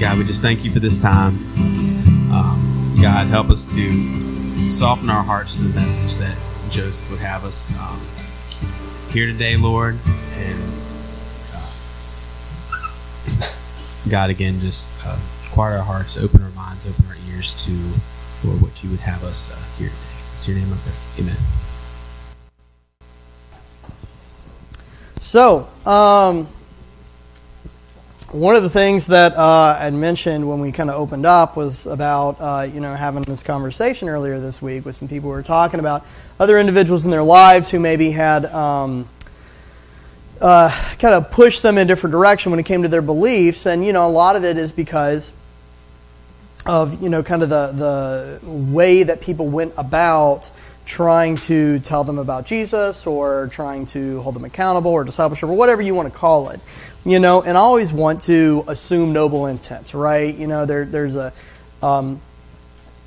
God, we just thank you for this time. Um, God, help us to soften our hearts to the message that Joseph would have us um, here today, Lord. And uh, God, again, just uh, quiet our hearts, open our minds, open our ears to Lord what you would have us uh, here today. It's your name I pray. Amen. So, um, one of the things that uh, I mentioned when we kind of opened up was about uh, you know having this conversation earlier this week with some people who were talking about other individuals in their lives who maybe had um, uh, kind of pushed them in a different direction when it came to their beliefs, and you know a lot of it is because of you know kind of the the way that people went about trying to tell them about Jesus or trying to hold them accountable or discipleship or whatever you want to call it you know, and I always want to assume noble intent, right? You know, there, there's a um,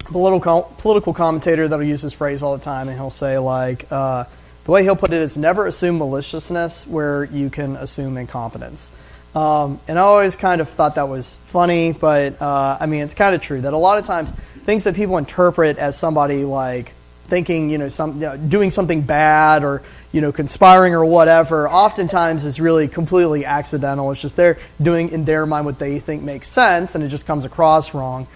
political political commentator that'll use this phrase all the time, and he'll say like, uh, the way he'll put it is, never assume maliciousness where you can assume incompetence. Um, and I always kind of thought that was funny, but uh, I mean, it's kind of true that a lot of times things that people interpret as somebody like thinking, you know, some, you know, doing something bad or you know, conspiring or whatever, oftentimes is really completely accidental. It's just they're doing in their mind what they think makes sense, and it just comes across wrong.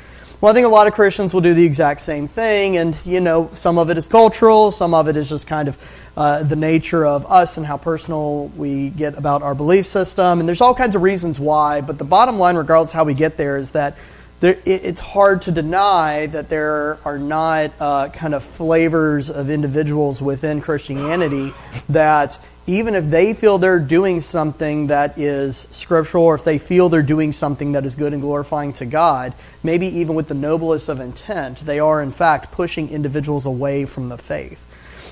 Well, I think a lot of Christians will do the exact same thing, and you know, some of it is cultural, some of it is just kind of uh, the nature of us and how personal we get about our belief system, and there's all kinds of reasons why. But the bottom line, regardless how we get there, is that there, it, it's hard to deny that there are not uh, kind of flavors of individuals within Christianity that even if they feel they're doing something that is scriptural or if they feel they're doing something that is good and glorifying to God, maybe even with the noblest of intent, they are in fact pushing individuals away from the faith.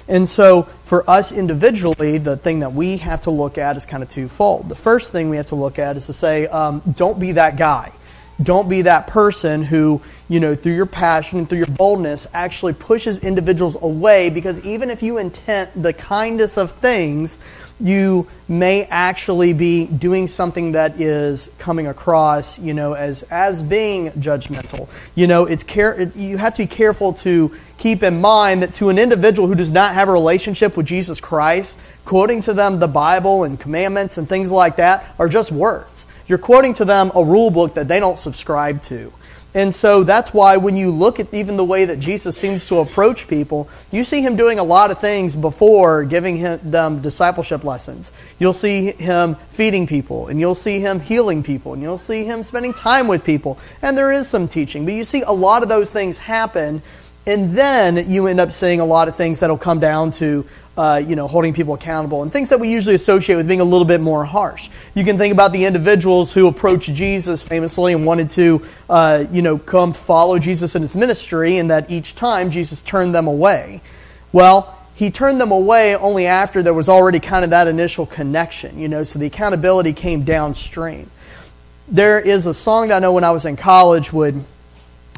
And so, for us individually, the thing that we have to look at is kind of twofold. The first thing we have to look at is to say, um, don't be that guy don't be that person who, you know, through your passion and through your boldness actually pushes individuals away because even if you intend the kindest of things, you may actually be doing something that is coming across, you know, as as being judgmental. You know, it's care you have to be careful to keep in mind that to an individual who does not have a relationship with Jesus Christ, quoting to them the Bible and commandments and things like that are just words. You're quoting to them a rule book that they don't subscribe to. And so that's why when you look at even the way that Jesus seems to approach people, you see him doing a lot of things before giving him, them discipleship lessons. You'll see him feeding people, and you'll see him healing people, and you'll see him spending time with people. And there is some teaching, but you see a lot of those things happen, and then you end up seeing a lot of things that'll come down to uh, you know, holding people accountable, and things that we usually associate with being a little bit more harsh. You can think about the individuals who approached Jesus famously and wanted to, uh, you know, come follow Jesus in his ministry, and that each time Jesus turned them away. Well, he turned them away only after there was already kind of that initial connection, you know, so the accountability came downstream. There is a song that I know when I was in college would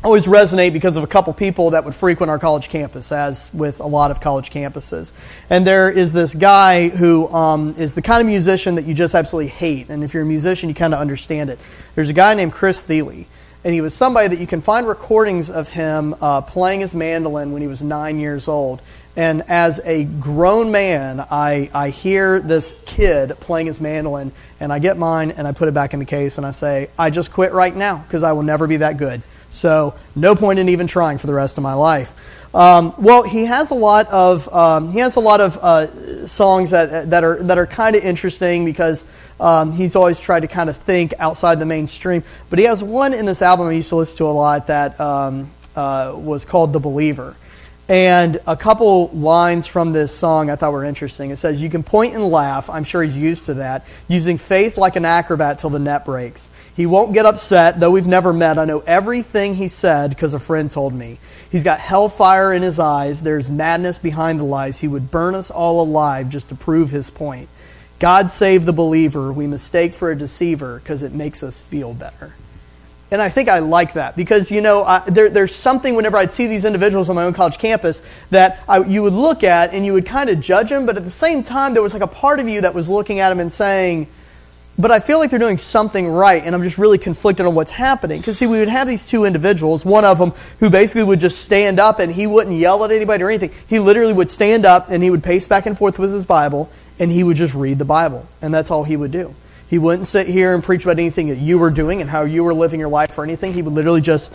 always resonate because of a couple people that would frequent our college campus, as with a lot of college campuses. And there is this guy who um, is the kind of musician that you just absolutely hate. And if you're a musician, you kind of understand it. There's a guy named Chris Thile. And he was somebody that you can find recordings of him uh, playing his mandolin when he was nine years old. And as a grown man, I, I hear this kid playing his mandolin, and I get mine and I put it back in the case, and I say, I just quit right now because I will never be that good. So, no point in even trying for the rest of my life. Um, well, he has a lot of um, he has a lot of uh, songs that that are that are kind of interesting because um, he's always tried to kind of think outside the mainstream. But he has one in this album I used to listen to a lot that um, uh, was called "The Believer." And a couple lines from this song I thought were interesting. It says, You can point and laugh. I'm sure he's used to that. Using faith like an acrobat till the net breaks. He won't get upset, though we've never met. I know everything he said because a friend told me. He's got hellfire in his eyes. There's madness behind the lies. He would burn us all alive just to prove his point. God save the believer we mistake for a deceiver because it makes us feel better. And I think I like that because, you know, I, there, there's something whenever I'd see these individuals on my own college campus that I, you would look at and you would kind of judge them, but at the same time, there was like a part of you that was looking at them and saying, but I feel like they're doing something right, and I'm just really conflicted on what's happening. Because, see, we would have these two individuals, one of them who basically would just stand up and he wouldn't yell at anybody or anything. He literally would stand up and he would pace back and forth with his Bible, and he would just read the Bible, and that's all he would do. He wouldn't sit here and preach about anything that you were doing and how you were living your life or anything. He would literally just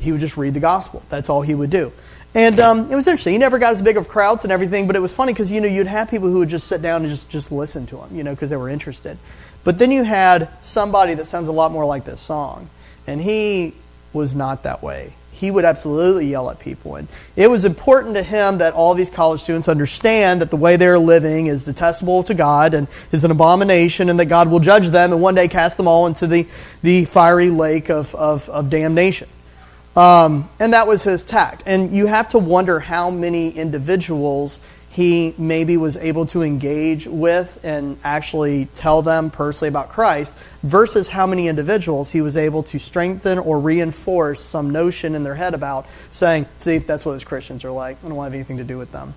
he would just read the gospel. That's all he would do. And um, it was interesting. He never got as big of crowds and everything, but it was funny because you know you'd have people who would just sit down and just just listen to him, you know, because they were interested. But then you had somebody that sounds a lot more like this song, and he was not that way. He would absolutely yell at people, and it was important to him that all these college students understand that the way they're living is detestable to God and is an abomination, and that God will judge them and one day cast them all into the the fiery lake of of, of damnation. Um, and that was his tact. And you have to wonder how many individuals he maybe was able to engage with and actually tell them personally about Christ versus how many individuals he was able to strengthen or reinforce some notion in their head about saying, see, that's what those Christians are like. I don't want to have anything to do with them.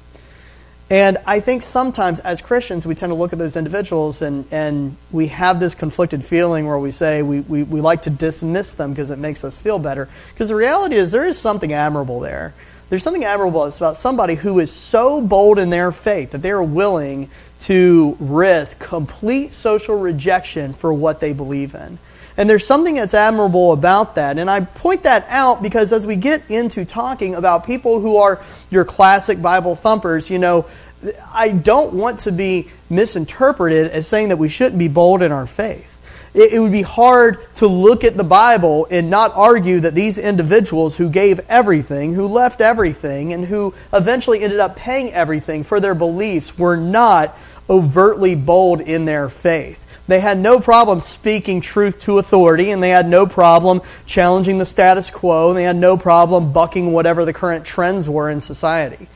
And I think sometimes as Christians, we tend to look at those individuals and, and we have this conflicted feeling where we say we, we, we like to dismiss them because it makes us feel better. Because the reality is, there is something admirable there. There's something admirable about somebody who is so bold in their faith that they are willing to risk complete social rejection for what they believe in. And there's something that's admirable about that. And I point that out because as we get into talking about people who are your classic Bible thumpers, you know, I don't want to be misinterpreted as saying that we shouldn't be bold in our faith. It, it would be hard to look at the Bible and not argue that these individuals who gave everything, who left everything, and who eventually ended up paying everything for their beliefs were not overtly bold in their faith. They had no problem speaking truth to authority, and they had no problem challenging the status quo, and they had no problem bucking whatever the current trends were in society.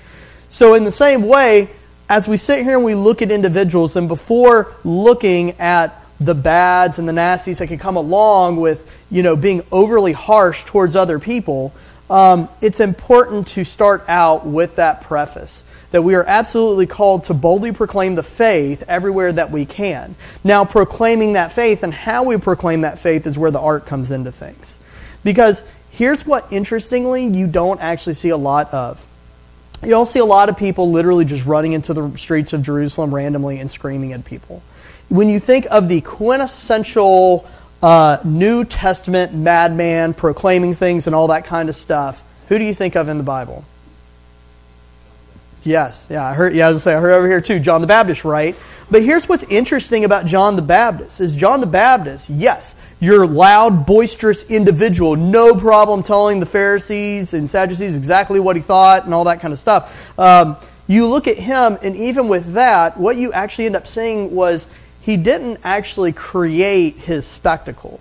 So, in the same way, as we sit here and we look at individuals, and before looking at the bads and the nasties that can come along with, you know, being overly harsh towards other people, um, it's important to start out with that preface that we are absolutely called to boldly proclaim the faith everywhere that we can. Now, proclaiming that faith and how we proclaim that faith is where the art comes into things. Because here's what, interestingly, you don't actually see a lot of. You don't see a lot of people literally just running into the streets of Jerusalem randomly and screaming at people. When you think of the quintessential uh, New Testament madman proclaiming things and all that kind of stuff, who do you think of in the Bible? Yes, yeah, I heard. Yeah, I say I heard over here too, John the Baptist, right? But here's what's interesting about John the Baptist: is John the Baptist, yes, you're loud, boisterous individual, no problem telling the Pharisees and Sadducees exactly what he thought and all that kind of stuff. Um, you look at him, and even with that, what you actually end up seeing was he didn't actually create his spectacle.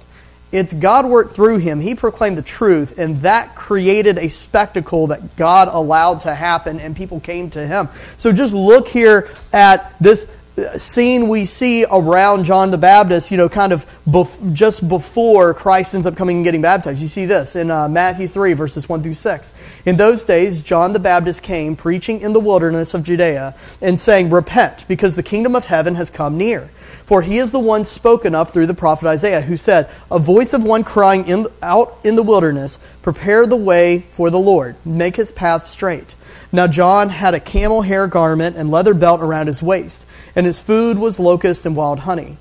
It's God worked through him. He proclaimed the truth, and that created a spectacle that God allowed to happen, and people came to him. So just look here at this scene we see around John the Baptist, you know, kind of bef- just before Christ ends up coming and getting baptized. You see this in uh, Matthew 3, verses 1 through 6. In those days, John the Baptist came preaching in the wilderness of Judea and saying, Repent, because the kingdom of heaven has come near. For he is the one spoken of through the prophet Isaiah, who said, A voice of one crying in, out in the wilderness, Prepare the way for the Lord, make his path straight. Now John had a camel hair garment and leather belt around his waist, and his food was locust and wild honey.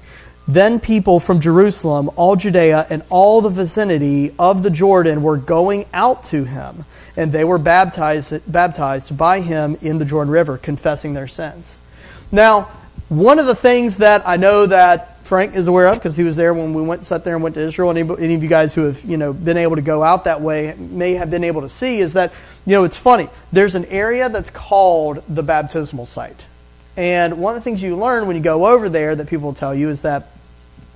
Then people from Jerusalem, all Judea, and all the vicinity of the Jordan were going out to him, and they were baptized, baptized by him in the Jordan River, confessing their sins. Now, one of the things that I know that Frank is aware of because he was there when we went sat there and went to Israel. And any, any of you guys who have you know been able to go out that way may have been able to see is that you know it's funny. There's an area that's called the baptismal site, and one of the things you learn when you go over there that people tell you is that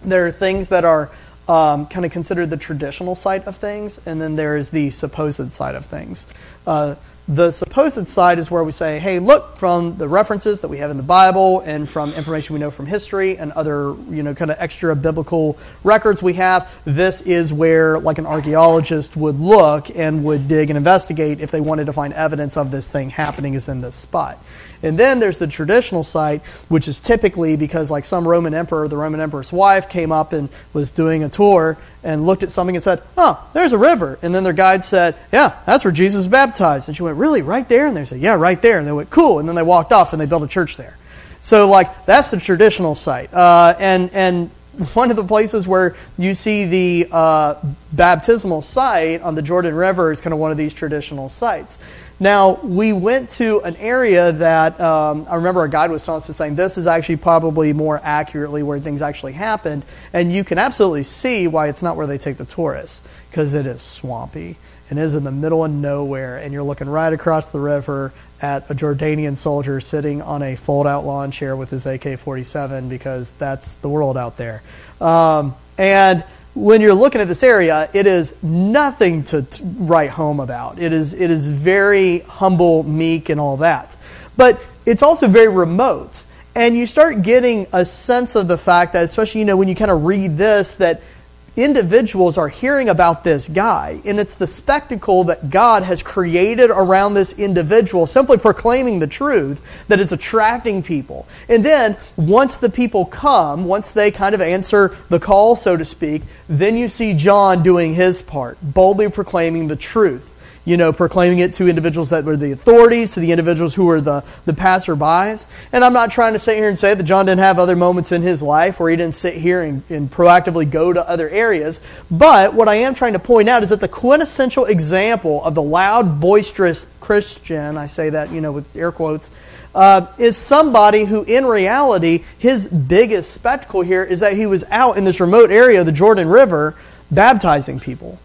there are things that are um, kind of considered the traditional side of things, and then there is the supposed side of things. Uh, the supposed side is where we say, hey, look, from the references that we have in the Bible and from information we know from history and other, you know, kind of extra biblical records we have, this is where, like, an archaeologist would look and would dig and investigate if they wanted to find evidence of this thing happening is in this spot. And then there's the traditional site, which is typically because, like, some Roman emperor, the Roman emperor's wife, came up and was doing a tour and looked at something and said, Oh, there's a river. And then their guide said, Yeah, that's where Jesus was baptized. And she went, Really? Right there? And they said, Yeah, right there. And they went, Cool. And then they walked off and they built a church there. So, like, that's the traditional site. Uh, and, and one of the places where you see the uh, baptismal site on the Jordan River is kind of one of these traditional sites. Now, we went to an area that um, I remember our guide was saying this is actually probably more accurately where things actually happened. And you can absolutely see why it's not where they take the tourists, because it is swampy and is in the middle of nowhere. And you're looking right across the river at a Jordanian soldier sitting on a fold out lawn chair with his AK 47, because that's the world out there. Um, and when you're looking at this area, it is nothing to t- write home about. It is, it is very humble, meek, and all that. But it's also very remote. And you start getting a sense of the fact that, especially, you know, when you kind of read this, that individuals are hearing about this guy, and it's the spectacle that God has created around this individual, simply proclaiming the truth, that is attracting people. And then, once the people come, once they kind of answer the call, so to speak, then you see John doing his part, boldly proclaiming the truth you know, proclaiming it to individuals that were the authorities, to the individuals who were the, the passerbys. And I'm not trying to sit here and say that John didn't have other moments in his life where he didn't sit here and, and proactively go to other areas. But what I am trying to point out is that the quintessential example of the loud, boisterous Christian, I say that, you know, with air quotes, uh, is somebody who, in reality, his biggest spectacle here is that he was out in this remote area of the Jordan River baptizing people.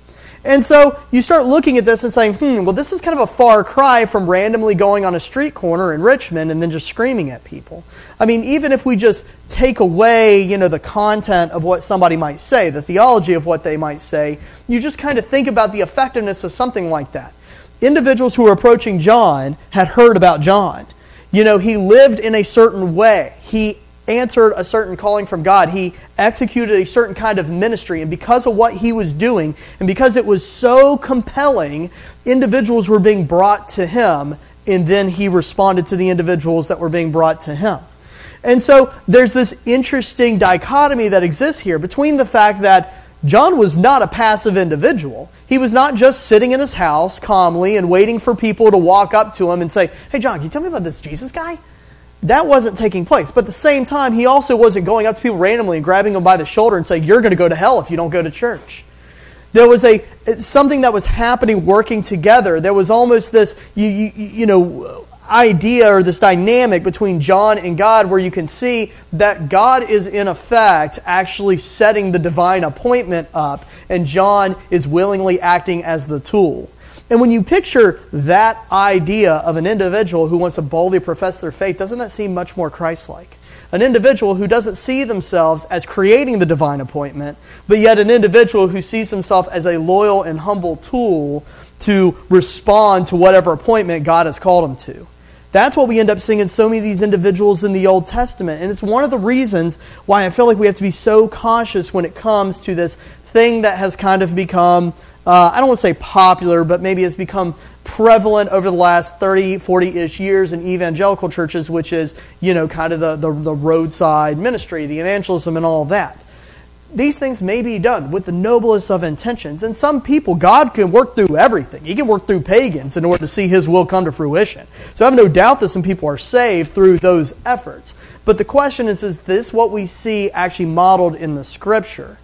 And so you start looking at this and saying, hmm, well, this is kind of a far cry from randomly going on a street corner in Richmond and then just screaming at people. I mean, even if we just take away, you know, the content of what somebody might say, the theology of what they might say, you just kind of think about the effectiveness of something like that. Individuals who were approaching John had heard about John. You know, he lived in a certain way. He answered a certain calling from God. He executed a certain kind of ministry. And because of what he was doing, and because it was so compelling, individuals were being brought to him, and then he responded to the individuals that were being brought to him. And so there's this interesting dichotomy that exists here between the fact that John was not a passive individual. He was not just sitting in his house calmly and waiting for people to walk up to him and say, Hey, John, can you tell me about this Jesus guy? That wasn't taking place. But at the same time, he also wasn't going up to people randomly and grabbing them by the shoulder and saying, You're going to go to hell if you don't go to church. There was a something that was happening working together. There was almost this you, you, you know idea or this dynamic between John and God where you can see that God is in effect actually setting the divine appointment up and John is willingly acting as the tool. And when you picture that idea of an individual who wants to boldly profess their faith, doesn't that seem much more Christ like? An individual who doesn't see themselves as creating the divine appointment, but yet an individual who sees himself as a loyal and humble tool to respond to whatever appointment God has called him to. That's what we end up seeing in so many of these individuals in the Old Testament. And it's one of the reasons why I feel like we have to be so cautious when it comes to this thing that has kind of become uh, I don't want to say popular, but maybe has become prevalent over the last 30, 40 ish years in evangelical churches, which is, you know, kind of the, the, the roadside ministry, the evangelism, and all that. These things may be done with the noblest of intentions. And some people, God can work through everything. He can work through pagans in order to see His will come to fruition. So I have no doubt that some people are saved through those efforts. But the question is is this what we see actually modeled in the Scripture?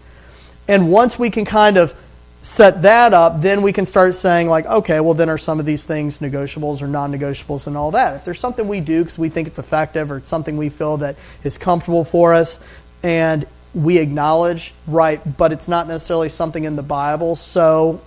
And once we can kind of set that up, then we can start saying, like, okay, well, then are some of these things negotiables or non negotiables and all that? If there's something we do because we think it's effective or it's something we feel that is comfortable for us and we acknowledge, right, but it's not necessarily something in the Bible, so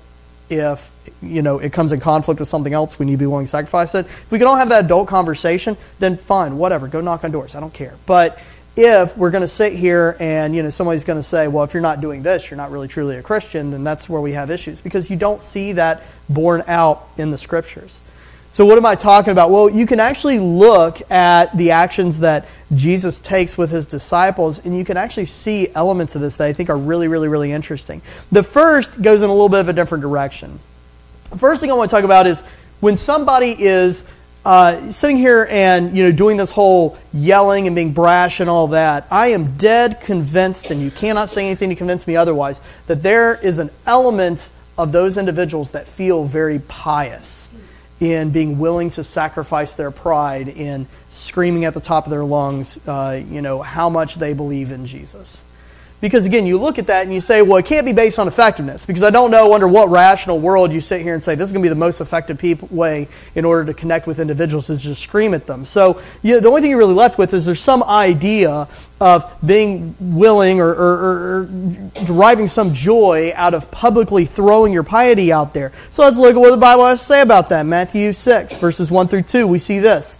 if you know it comes in conflict with something else, we need to be willing to sacrifice it. If we can all have that adult conversation, then fine, whatever, go knock on doors. I don't care. But if we're going to sit here and you know somebody's going to say well if you're not doing this you're not really truly a christian then that's where we have issues because you don't see that borne out in the scriptures. So what am i talking about? Well you can actually look at the actions that jesus takes with his disciples and you can actually see elements of this that i think are really really really interesting. The first goes in a little bit of a different direction. The first thing i want to talk about is when somebody is uh, sitting here and you know doing this whole yelling and being brash and all that, I am dead convinced, and you cannot say anything to convince me otherwise, that there is an element of those individuals that feel very pious in being willing to sacrifice their pride in screaming at the top of their lungs, uh, you know, how much they believe in Jesus. Because again, you look at that and you say, well, it can't be based on effectiveness. Because I don't know under what rational world you sit here and say this is going to be the most effective way in order to connect with individuals is just scream at them. So you know, the only thing you're really left with is there's some idea of being willing or, or, or, deriving some joy out of publicly throwing your piety out there. So let's look at what the Bible has to say about that. Matthew 6, verses 1 through 2, we see this.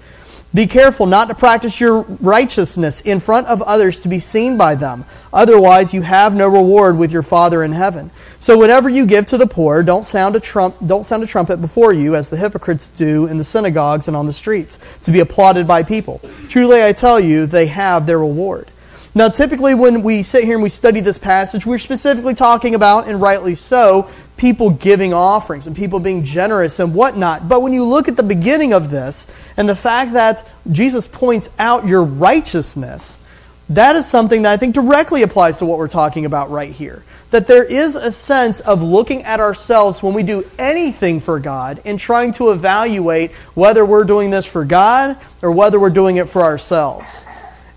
Be careful not to practice your righteousness in front of others to be seen by them. Otherwise, you have no reward with your Father in heaven. So, whatever you give to the poor, don't sound a trump, don't sound a trumpet before you, as the hypocrites do in the synagogues and on the streets, to be applauded by people. Truly, I tell you, they have their reward. Now, typically, when we sit here and we study this passage, we're specifically talking about, and rightly so, people giving offerings and people being generous and whatnot. But when you look at the beginning of this and the fact that Jesus points out your righteousness, that is something that I think directly applies to what we're talking about right here. That there is a sense of looking at ourselves when we do anything for God and trying to evaluate whether we're doing this for God or whether we're doing it for ourselves.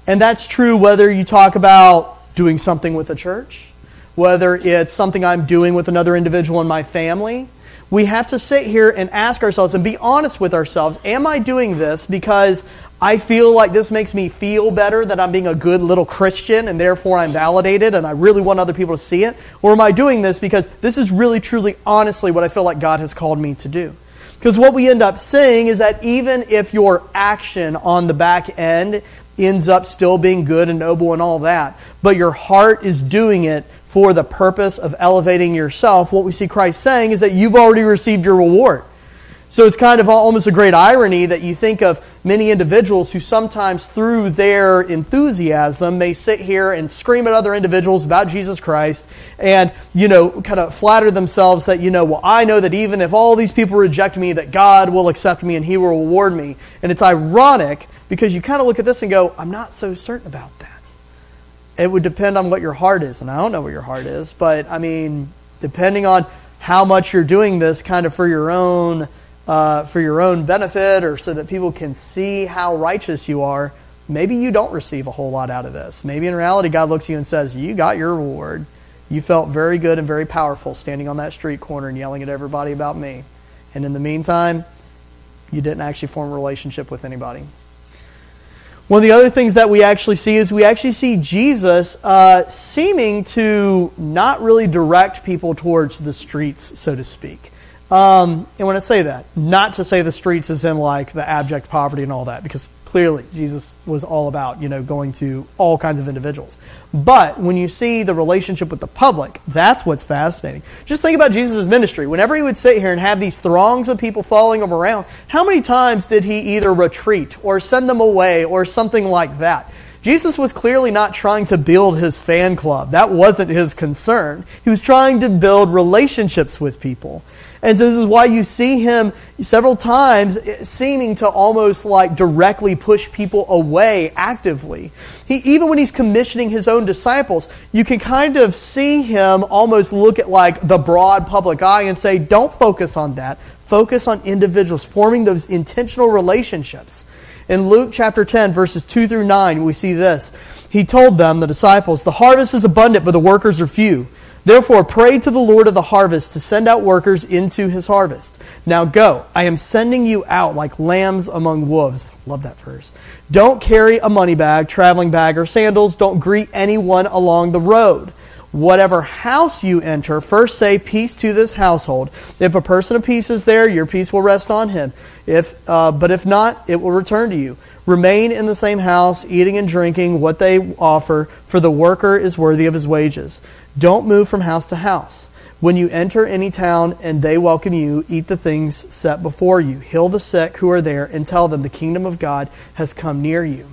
And that's true whether you talk about doing something with a church whether it's something I'm doing with another individual in my family. We have to sit here and ask ourselves and be honest with ourselves Am I doing this because I feel like this makes me feel better that I'm being a good little Christian and therefore I'm validated and I really want other people to see it? Or am I doing this because this is really, truly, honestly what I feel like God has called me to do? Because what we end up seeing is that even if your action on the back end ends up still being good and noble and all that, but your heart is doing it for the purpose of elevating yourself, what we see Christ saying is that you've already received your reward. So it's kind of almost a great irony that you think of many individuals who sometimes, through their enthusiasm, may sit here and scream at other individuals about Jesus Christ and, you know, kind of flatter themselves that, you know, well, I know that even if all these people reject me, that God will accept me and He will reward me. And it's ironic because you kind of look at this and go, I'm not so certain about that it would depend on what your heart is. And I don't know what your heart is, but I mean, depending on how much you're doing this kind of for your own uh, for your own benefit or so that people can see how righteous you are, maybe you don't receive a whole lot out of this. Maybe in reality, God looks at you and says, You got your reward. You felt very good and very powerful standing on that street corner and yelling at everybody about me. And in the meantime, you didn't actually form a relationship with anybody. One of the other things that we actually see is we actually see Jesus uh, seeming to not really direct people towards the streets, so to speak. Um, and when I say that, not to say the streets is in like the abject poverty and all that, because clearly Jesus was all about, you know, going to all kinds of individuals. But when you see the relationship with the public, that's what's fascinating. Just think about Jesus' ministry. Whenever he would sit here and have these throngs of people following him around, how many times did he either retreat or send them away or something like that? Jesus was clearly not trying to build his fan club. That wasn't his concern. He was trying to build relationships with people. And so this is why you see him several times eh, seeming to almost like directly push people away actively. He, even when he's commissioning his own disciples, you can kind of see him almost look at like the broad public eye and say, don't focus on that. Focus on individuals, forming those intentional relationships. In Luke chapter 10, verses 2 through 9, we see this. He told them, the disciples, The harvest is abundant, but the workers are few. Therefore, pray to the Lord of the harvest to send out workers into his harvest. Now go, I am sending you out like lambs among wolves. Love that verse. Don't carry a money bag, traveling bag, or sandals. Don't greet anyone along the road. Whatever house you enter, first say peace to this household. If a person of peace is there, your peace will rest on him. If, uh, but if not, it will return to you. Remain in the same house, eating and drinking what they offer, for the worker is worthy of his wages. Don't move from house to house. When you enter any town and they welcome you, eat the things set before you. Heal the sick who are there and tell them the kingdom of God has come near you.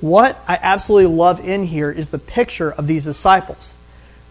What I absolutely love in here is the picture of these disciples.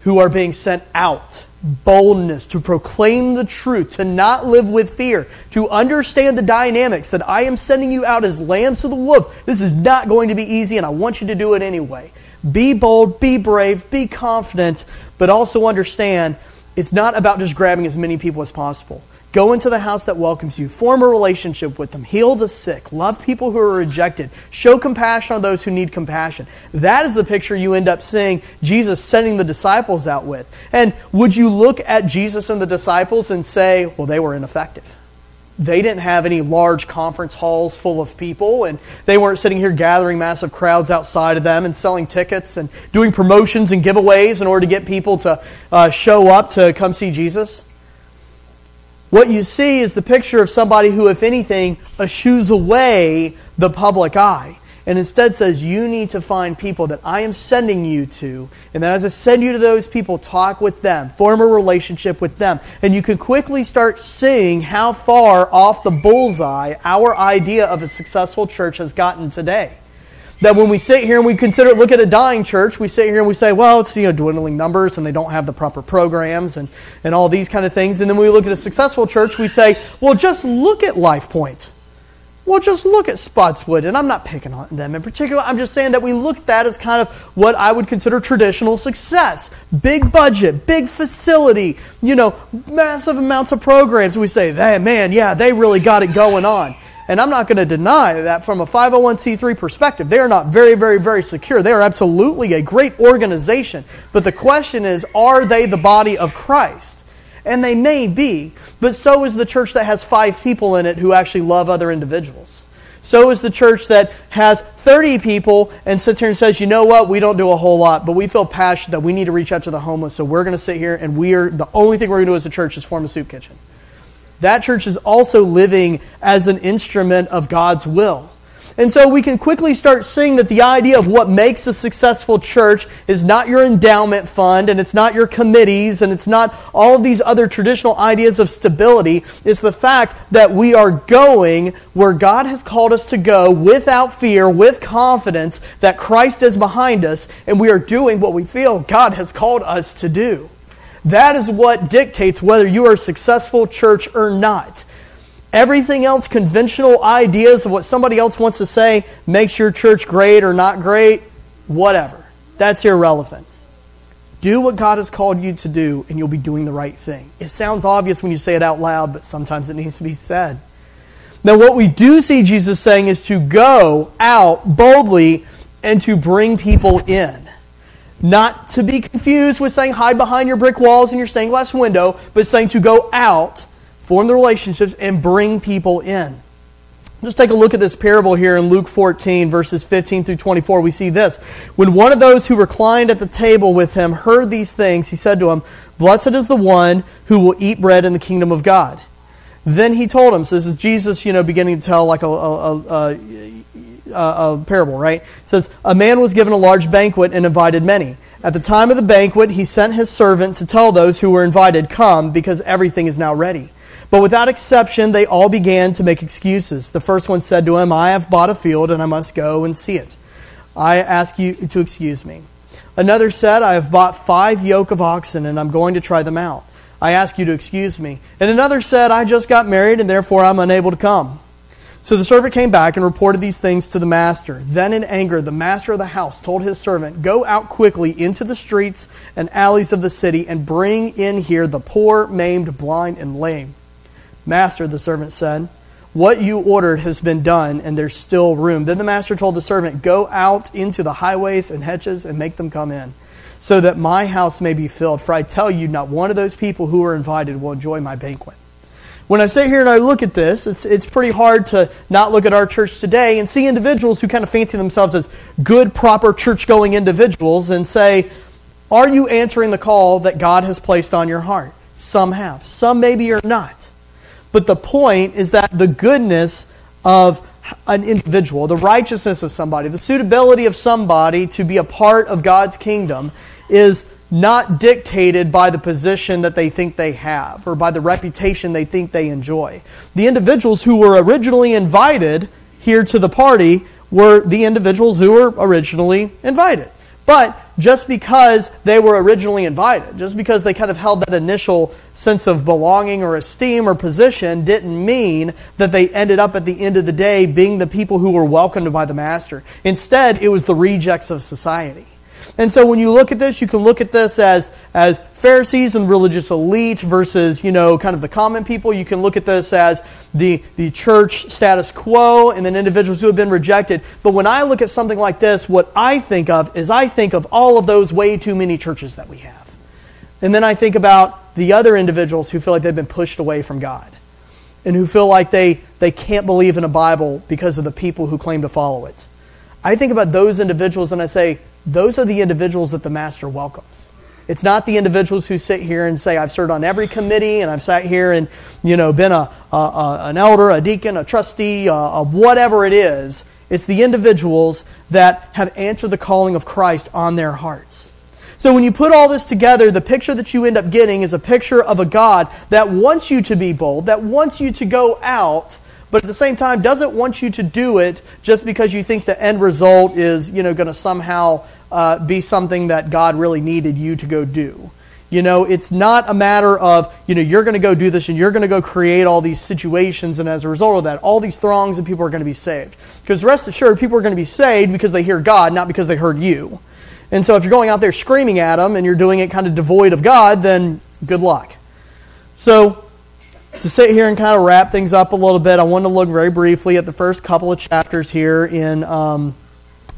who are being sent out. Boldness to proclaim the truth, to not live with fear, to understand the dynamics that I am sending you out as lambs to the wolves. This is not going to be easy, and I want you to do it anyway. Be bold, be brave, be confident, but also understand it's not about just grabbing as many people as possible. Go into the house that welcomes you. Form a relationship with them. Heal the sick. Love people who are rejected. Show compassion on those who need compassion. That is the picture you end up seeing Jesus sending the disciples out with. And would you look at Jesus and the disciples and say, well, they were ineffective? They didn't have any large conference halls full of people, and they weren't sitting here gathering massive crowds outside of them and selling tickets and doing promotions and giveaways in order to get people to uh, show up to come see Jesus. What you see is the picture of somebody who, if anything, eschews away the public eye and instead says, You need to find people that I am sending you to. And then as I send you to those people, talk with them, form a relationship with them. And you can quickly start seeing how far off the bullseye our idea of a successful church has gotten today that when we sit here and we consider look at a dying church, we sit here and we say, well, it's you know dwindling numbers and they don't have the proper programs and, and all these kind of things. And then we look at a successful church, we say, well, just look at Life Point. Well, just look at Spotswood, and I'm not picking on them in particular. I'm just saying that we look at that as kind of what I would consider traditional success. Big budget, big facility, you know, massive amounts of programs. We say, man, yeah, they really got it going on. And I'm not going to deny that from a 501c3 perspective, they are not very, very, very secure. They are absolutely a great organization. But the question is, are they the body of Christ? And they may be, but so is the church that has five people in it who actually love other individuals. So is the church that has 30 people and sits here and says, you know what, we don't do a whole lot, but we feel passionate that we need to reach out to the homeless, so we're going to sit here and we're the only thing we're going to do as a church is form a soup kitchen. That church is also living as an instrument of God's will. And so we can quickly start seeing that the idea of what makes a successful church is not your endowment fund and it's not your committees and it's not all of these other traditional ideas of stability. It's the fact that we are going where God has called us to go without fear, with confidence that Christ is behind us, and we are doing what we feel God has called us to do. That is what dictates whether you are a successful church or not. Everything else, conventional ideas of what somebody else wants to say, makes your church great or not great, whatever. That's irrelevant. Do what God has called you to do, and you'll be doing the right thing. It sounds obvious when you say it out loud, but sometimes it needs to be said. Now, what we do see Jesus saying is to go out boldly and to bring people in. Not to be confused with saying hide behind your brick walls and your stained glass window, but saying to go out, form the relationships, and bring people in. Just take a look at this parable here in Luke 14, verses 15 through 24. We see this. When one of those who reclined at the table with him heard these things, he said to him, Blessed is the one who will eat bread in the kingdom of God. Then he told him, so this is Jesus, you know, beginning to tell like a, a, a, uh, a parable, right? It says, A man was given a large banquet and invited many. At the time of the banquet, he sent his servant to tell those who were invited, Come, because everything is now ready. But without exception, they all began to make excuses. The first one said to him, I have bought a field and I must go and see it. I ask you to excuse me. Another said, I have bought five yoke of oxen and I'm going to try them out. I ask you to excuse me. And another said, I just got married and therefore I'm unable to come. So the servant came back and reported these things to the master. Then, in anger, the master of the house told his servant, Go out quickly into the streets and alleys of the city and bring in here the poor, maimed, blind, and lame. Master, the servant said, What you ordered has been done, and there's still room. Then the master told the servant, Go out into the highways and hedges and make them come in, so that my house may be filled. For I tell you, not one of those people who are invited will enjoy my banquet. When I sit here and I look at this, it's, it's pretty hard to not look at our church today and see individuals who kind of fancy themselves as good, proper, church going individuals and say, Are you answering the call that God has placed on your heart? Some have, some maybe are not. But the point is that the goodness of an individual, the righteousness of somebody, the suitability of somebody to be a part of God's kingdom is not dictated by the position that they think they have or by the reputation they think they enjoy. The individuals who were originally invited here to the party were the individuals who were originally invited. But just because they were originally invited, just because they kind of held that initial sense of belonging or esteem or position, didn't mean that they ended up at the end of the day being the people who were welcomed by the Master. Instead, it was the rejects of society. And so when you look at this, you can look at this as, as Pharisees and religious elite versus, you know, kind of the common people. You can look at this as the, the church status quo and then individuals who have been rejected. But when I look at something like this, what I think of is I think of all of those way too many churches that we have. And then I think about the other individuals who feel like they've been pushed away from God and who feel like they, they can't believe in a Bible because of the people who claim to follow it. I think about those individuals and I say, those are the individuals that the master welcomes. It's not the individuals who sit here and say, I've served on every committee and I've sat here and, you know, been a, a, a an elder, a deacon, a trustee, a, a whatever it is. It's the individuals that have answered the calling of Christ on their hearts. So when you put all this together, the picture that you end up getting is a picture of a God that wants you to be bold, that wants you to go out but at the same time doesn't want you to do it just because you think the end result is you know going to somehow uh, be something that God really needed you to go do. You know, it's not a matter of, you know, you're going to go do this and you're going to go create all these situations, and as a result of that, all these throngs of people are going to be saved. Because rest assured, people are going to be saved because they hear God, not because they heard you. And so if you're going out there screaming at them and you're doing it kind of devoid of God, then good luck. So to sit here and kind of wrap things up a little bit, I want to look very briefly at the first couple of chapters here in, um,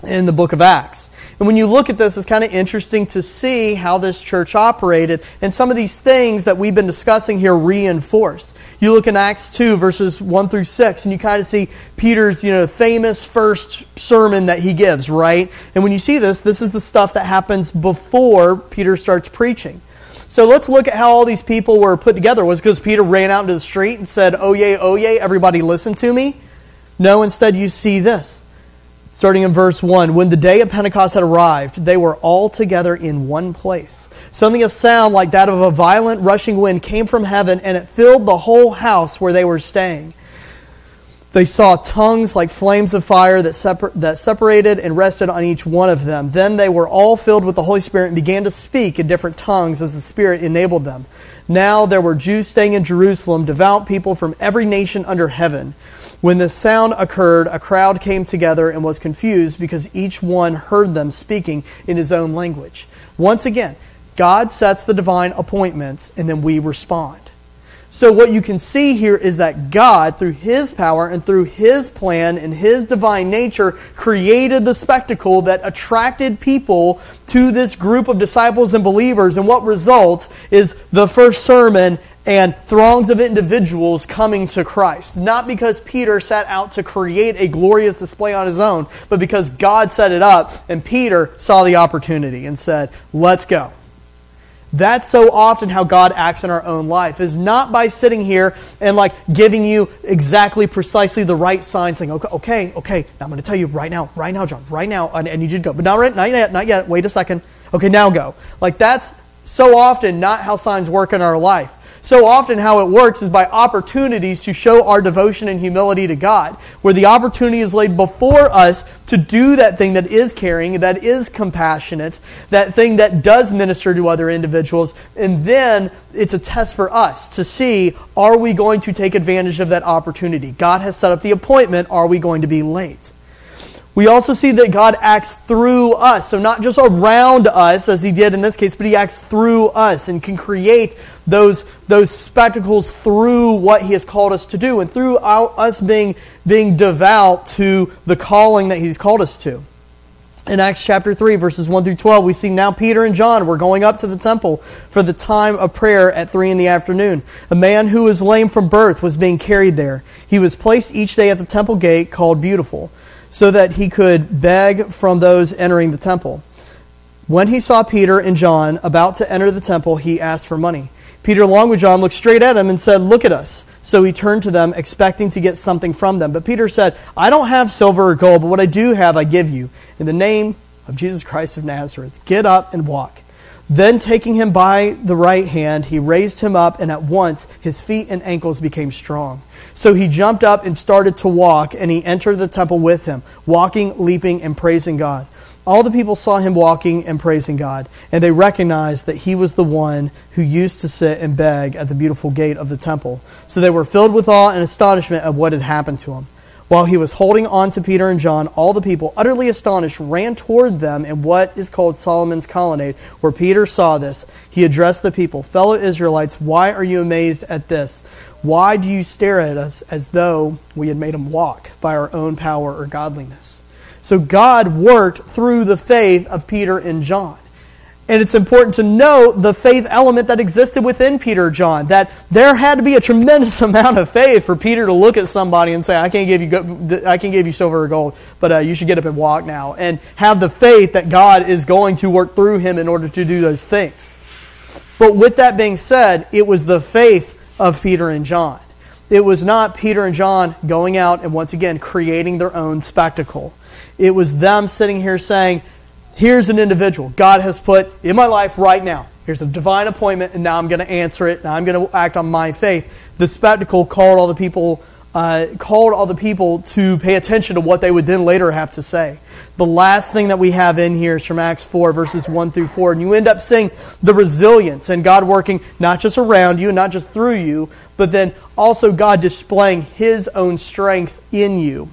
in the book of Acts. And when you look at this, it's kind of interesting to see how this church operated and some of these things that we've been discussing here reinforced. You look in Acts 2, verses 1 through 6, and you kind of see Peter's you know, famous first sermon that he gives, right? And when you see this, this is the stuff that happens before Peter starts preaching. So let's look at how all these people were put together. Was because Peter ran out into the street and said, Oh, yay, oh, yay, everybody listen to me? No, instead you see this. Starting in verse 1 When the day of Pentecost had arrived, they were all together in one place. Suddenly, a sound like that of a violent rushing wind came from heaven, and it filled the whole house where they were staying. They saw tongues like flames of fire that, separ- that separated and rested on each one of them. Then they were all filled with the Holy Spirit and began to speak in different tongues as the Spirit enabled them. Now there were Jews staying in Jerusalem, devout people from every nation under heaven. When this sound occurred, a crowd came together and was confused because each one heard them speaking in his own language. Once again, God sets the divine appointments and then we respond. So, what you can see here is that God, through His power and through His plan and His divine nature, created the spectacle that attracted people to this group of disciples and believers. And what results is the first sermon and throngs of individuals coming to Christ. Not because Peter set out to create a glorious display on his own, but because God set it up and Peter saw the opportunity and said, Let's go. That's so often how God acts in our own life, is not by sitting here and like giving you exactly precisely the right sign, saying, okay, okay, okay, now I'm going to tell you right now, right now, John, right now, and, need you to go. But not, right, not yet, not yet, wait a second. Okay, now go. Like that's so often not how signs work in our life. So often, how it works is by opportunities to show our devotion and humility to God, where the opportunity is laid before us to do that thing that is caring, that is compassionate, that thing that does minister to other individuals. And then it's a test for us to see are we going to take advantage of that opportunity? God has set up the appointment. Are we going to be late? We also see that God acts through us. So, not just around us, as he did in this case, but he acts through us and can create those, those spectacles through what he has called us to do and through our, us being, being devout to the calling that he's called us to. In Acts chapter 3, verses 1 through 12, we see now Peter and John were going up to the temple for the time of prayer at 3 in the afternoon. A man who was lame from birth was being carried there. He was placed each day at the temple gate called Beautiful so that he could beg from those entering the temple. When he saw Peter and John about to enter the temple, he asked for money. Peter, along with John, looked straight at him and said, Look at us. So he turned to them, expecting to get something from them. But Peter said, I don't have silver or gold, but what I do have, I give you. In the name of Jesus Christ of Nazareth, get up and walk. Then, taking him by the right hand, he raised him up, and at once his feet and ankles became strong. So he jumped up and started to walk, and he entered the temple with him, walking, leaping, and praising God. All the people saw him walking and praising God, and they recognized that he was the one who used to sit and beg at the beautiful gate of the temple. So they were filled with awe and astonishment at what had happened to him. While he was holding on to Peter and John, all the people, utterly astonished, ran toward them in what is called Solomon's colonnade. Where Peter saw this, he addressed the people Fellow Israelites, why are you amazed at this? Why do you stare at us as though we had made him walk by our own power or godliness? So God worked through the faith of Peter and John. And it's important to note the faith element that existed within Peter and John, that there had to be a tremendous amount of faith for Peter to look at somebody and say, I can't give you, I can't give you silver or gold, but uh, you should get up and walk now. And have the faith that God is going to work through him in order to do those things. But with that being said, it was the faith of Peter and John. It was not Peter and John going out and once again creating their own spectacle. It was them sitting here saying, Here's an individual God has put in my life right now. Here's a divine appointment, and now I'm going to answer it. Now I'm going to act on my faith. The spectacle called all the people, uh, called all the people to pay attention to what they would then later have to say. The last thing that we have in here is from Acts 4, verses 1 through 4. And you end up seeing the resilience and God working not just around you, and not just through you, but then also God displaying His own strength in you.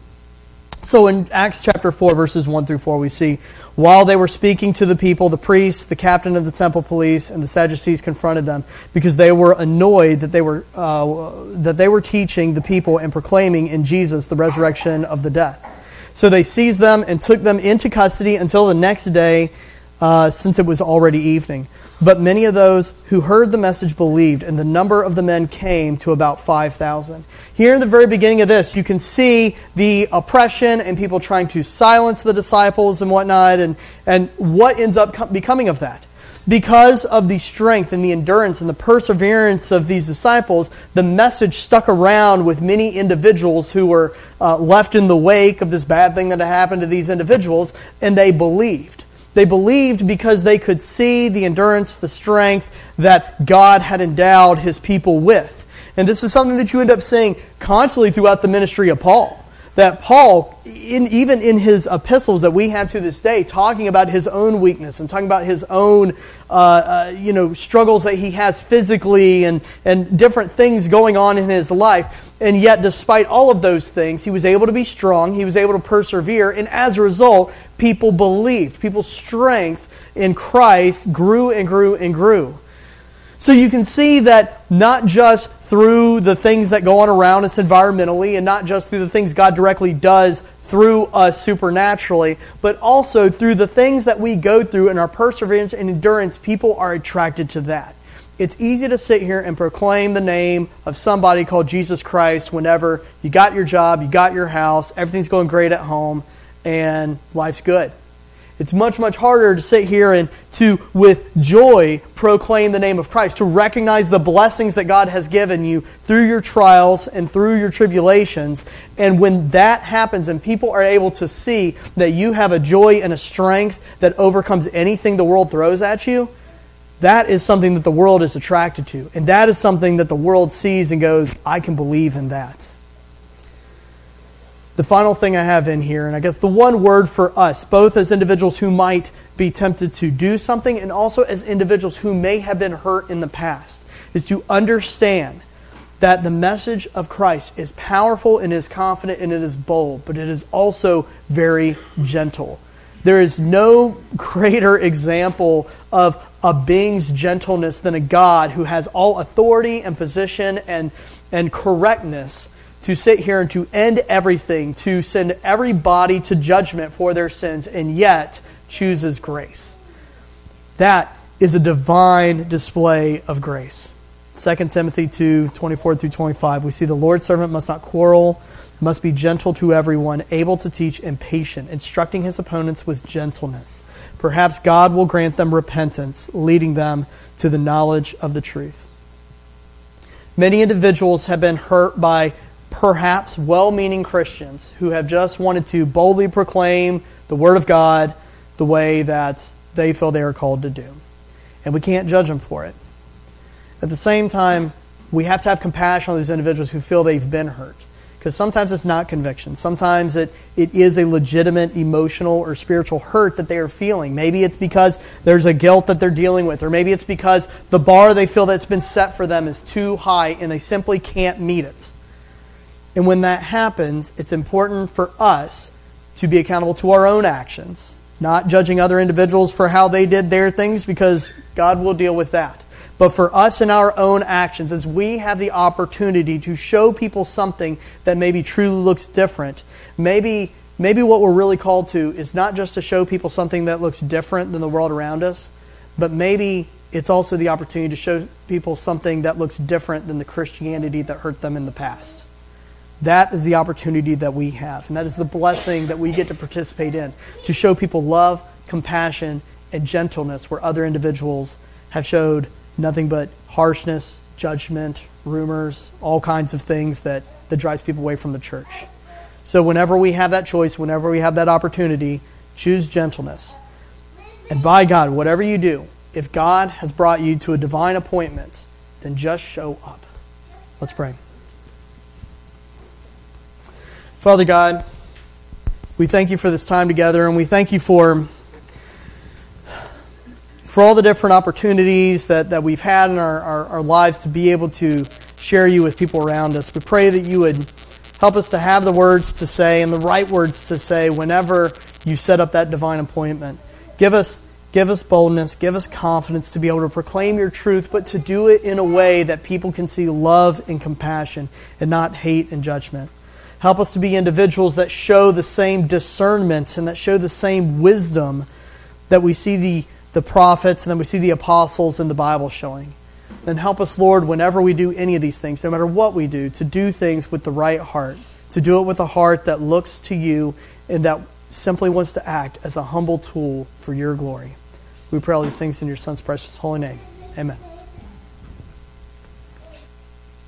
So in Acts chapter 4, verses 1 through 4, we see while they were speaking to the people, the priests, the captain of the temple police, and the Sadducees confronted them because they were annoyed that they were, uh, that they were teaching the people and proclaiming in Jesus the resurrection of the dead. So they seized them and took them into custody until the next day, uh, since it was already evening. But many of those who heard the message believed, and the number of the men came to about 5,000. Here in the very beginning of this, you can see the oppression and people trying to silence the disciples and whatnot, and, and what ends up becoming of that. Because of the strength and the endurance and the perseverance of these disciples, the message stuck around with many individuals who were uh, left in the wake of this bad thing that had happened to these individuals, and they believed. They believed because they could see the endurance, the strength that God had endowed his people with. And this is something that you end up seeing constantly throughout the ministry of Paul. That Paul, in, even in his epistles that we have to this day, talking about his own weakness and talking about his own uh, uh, you know, struggles that he has physically and, and different things going on in his life and yet, despite all of those things, he was able to be strong, he was able to persevere, and as a result, people believed. People's strength in Christ grew and grew and grew. So you can see that not just through the things that go on around us environmentally, and not just through the things God directly does through us supernaturally, but also through the things that we go through in our perseverance and endurance, people are attracted to that it's easy to sit here and proclaim the name of somebody called Jesus Christ whenever you got your job, you got your house, everything's going great at home, and life's good. It's much, much harder to sit here and to, with joy, proclaim the name of Christ, to recognize the blessings that God has given you through your trials and through your tribulations. And when that happens and people are able to see that you have a joy and a strength that overcomes anything the world throws at you, that is something that the world is attracted to. And that is something that the world sees and goes, I can believe in that. The final thing I have in here, and I guess the one word for us, both as individuals who might be tempted to do something and also as individuals who may have been hurt in the past, is to understand that the message of Christ is powerful and is confident and it is bold, but it is also very gentle. There is no greater example of a being's gentleness than a God who has all authority and position and, and correctness to sit here and to end everything, to send everybody to judgment for their sins, and yet chooses grace. That is a divine display of grace. 2 Timothy 2 24 through 25, we see the Lord's servant must not quarrel must be gentle to everyone, able to teach, and patient, instructing his opponents with gentleness. Perhaps God will grant them repentance, leading them to the knowledge of the truth. Many individuals have been hurt by perhaps well meaning Christians who have just wanted to boldly proclaim the Word of God the way that they feel they are called to do. And we can't judge them for it. At the same time, we have to have compassion on these individuals who feel they've been hurt Because sometimes it's not conviction. Sometimes it, it is a legitimate emotional or spiritual hurt that they are feeling. Maybe it's because there's a guilt that they're dealing with, or maybe it's because the bar they feel that's been set for them is too high and they simply can't meet it. And when that happens, it's important for us to be accountable to our own actions, not judging other individuals for how they did their things, because God will deal with that. But for us in our own actions, as we have the opportunity to show people something that maybe truly looks different, maybe, maybe what we're really called to is not just to show people something that looks different than the world around us, but maybe it's also the opportunity to show people something that looks different than the Christianity that hurt them in the past. That is the opportunity that we have, and that is the blessing that we get to participate in to show people love, compassion, and gentleness where other individuals have showed nothing but harshness, judgment, rumors, all kinds of things that, that drives people away from the church. So whenever we have that choice, whenever we have that opportunity, choose gentleness. And by God, whatever you do, if God has brought you to a divine appointment, then just show up. Let's pray. Father God, we thank you for this time together, and we thank you for, for all the different opportunities that, that we've had in our, our, our lives to be able to share you with people around us. We pray that you would help us to have the words to say and the right words to say whenever you set up that divine appointment. Give us, give us boldness, give us confidence to be able to proclaim your truth, but to do it in a way that people can see love and compassion and not hate and judgment. Help us to be individuals that show the same discernment and that show the same wisdom that we see the, the prophets and that we see the apostles in the Bible showing. Then help us, Lord, whenever we do any of these things, no matter what we do, to do things with the right heart, to do it with a heart that looks to you and that simply wants to act as a humble tool for your glory. We pray all these things in your Son's precious holy name. Amen.